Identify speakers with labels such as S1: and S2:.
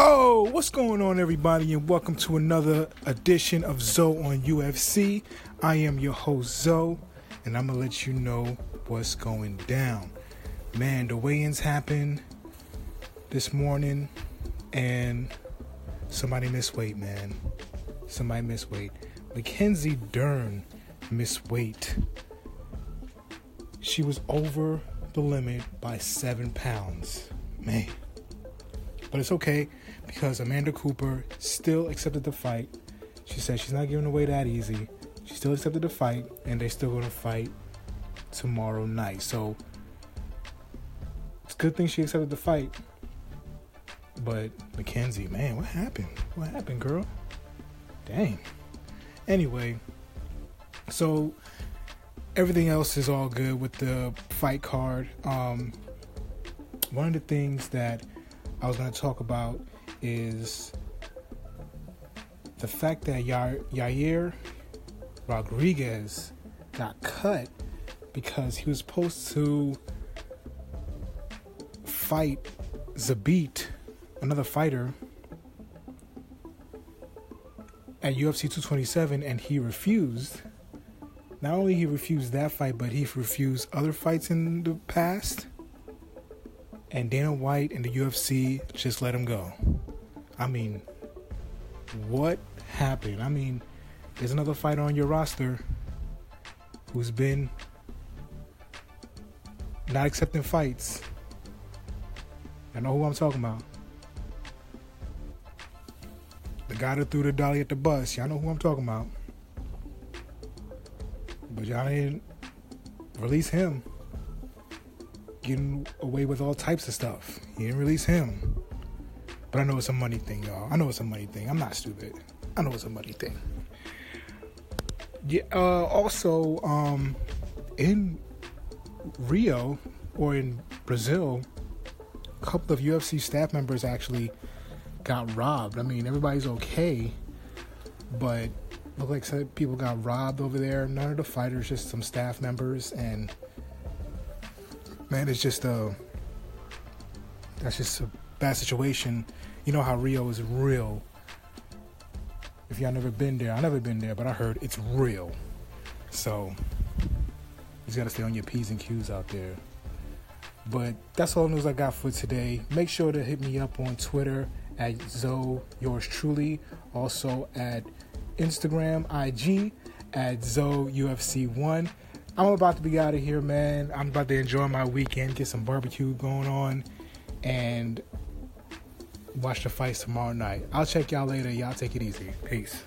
S1: Oh, what's going on, everybody, and welcome to another edition of Zoe on UFC. I am your host, Zoe, and I'm gonna let you know what's going down. Man, the weigh ins happened this morning, and somebody missed weight, man. Somebody missed weight. Mackenzie Dern missed weight. She was over the limit by seven pounds. Man. But it's okay because Amanda Cooper still accepted the fight. She said she's not giving away that easy. She still accepted the fight, and they're still going to fight tomorrow night. So it's a good thing she accepted the fight. But Mackenzie, man, what happened? What happened, girl? Dang. Anyway, so everything else is all good with the fight card. Um, one of the things that I was going to talk about is the fact that Yair Rodriguez got cut because he was supposed to fight Zabit, another fighter, at UFC 227, and he refused. Not only he refused that fight, but he refused other fights in the past and Dana White and the UFC just let him go. I mean, what happened? I mean, there's another fighter on your roster who's been not accepting fights. I know who I'm talking about. The guy that threw the dolly at the bus. Y'all know who I'm talking about. But y'all didn't release him getting away with all types of stuff. He didn't release him. But I know it's a money thing, y'all. I know it's a money thing. I'm not stupid. I know it's a money thing. Yeah. Uh, also, um, in Rio or in Brazil, a couple of UFC staff members actually got robbed. I mean, everybody's okay, but look like some people got robbed over there. None of the fighters, just some staff members, and man, it's just uh, that's just a bad situation. You know how Rio is real. If y'all never been there, I never been there, but I heard it's real. So you just gotta stay on your p's and q's out there. But that's all the news I got for today. Make sure to hit me up on Twitter at Zoe yours truly. Also at Instagram, IG at Zoe UFC one. I'm about to be out of here, man. I'm about to enjoy my weekend, get some barbecue going on, and watch the fights tomorrow night. I'll check y'all later. Y'all take it easy. Peace.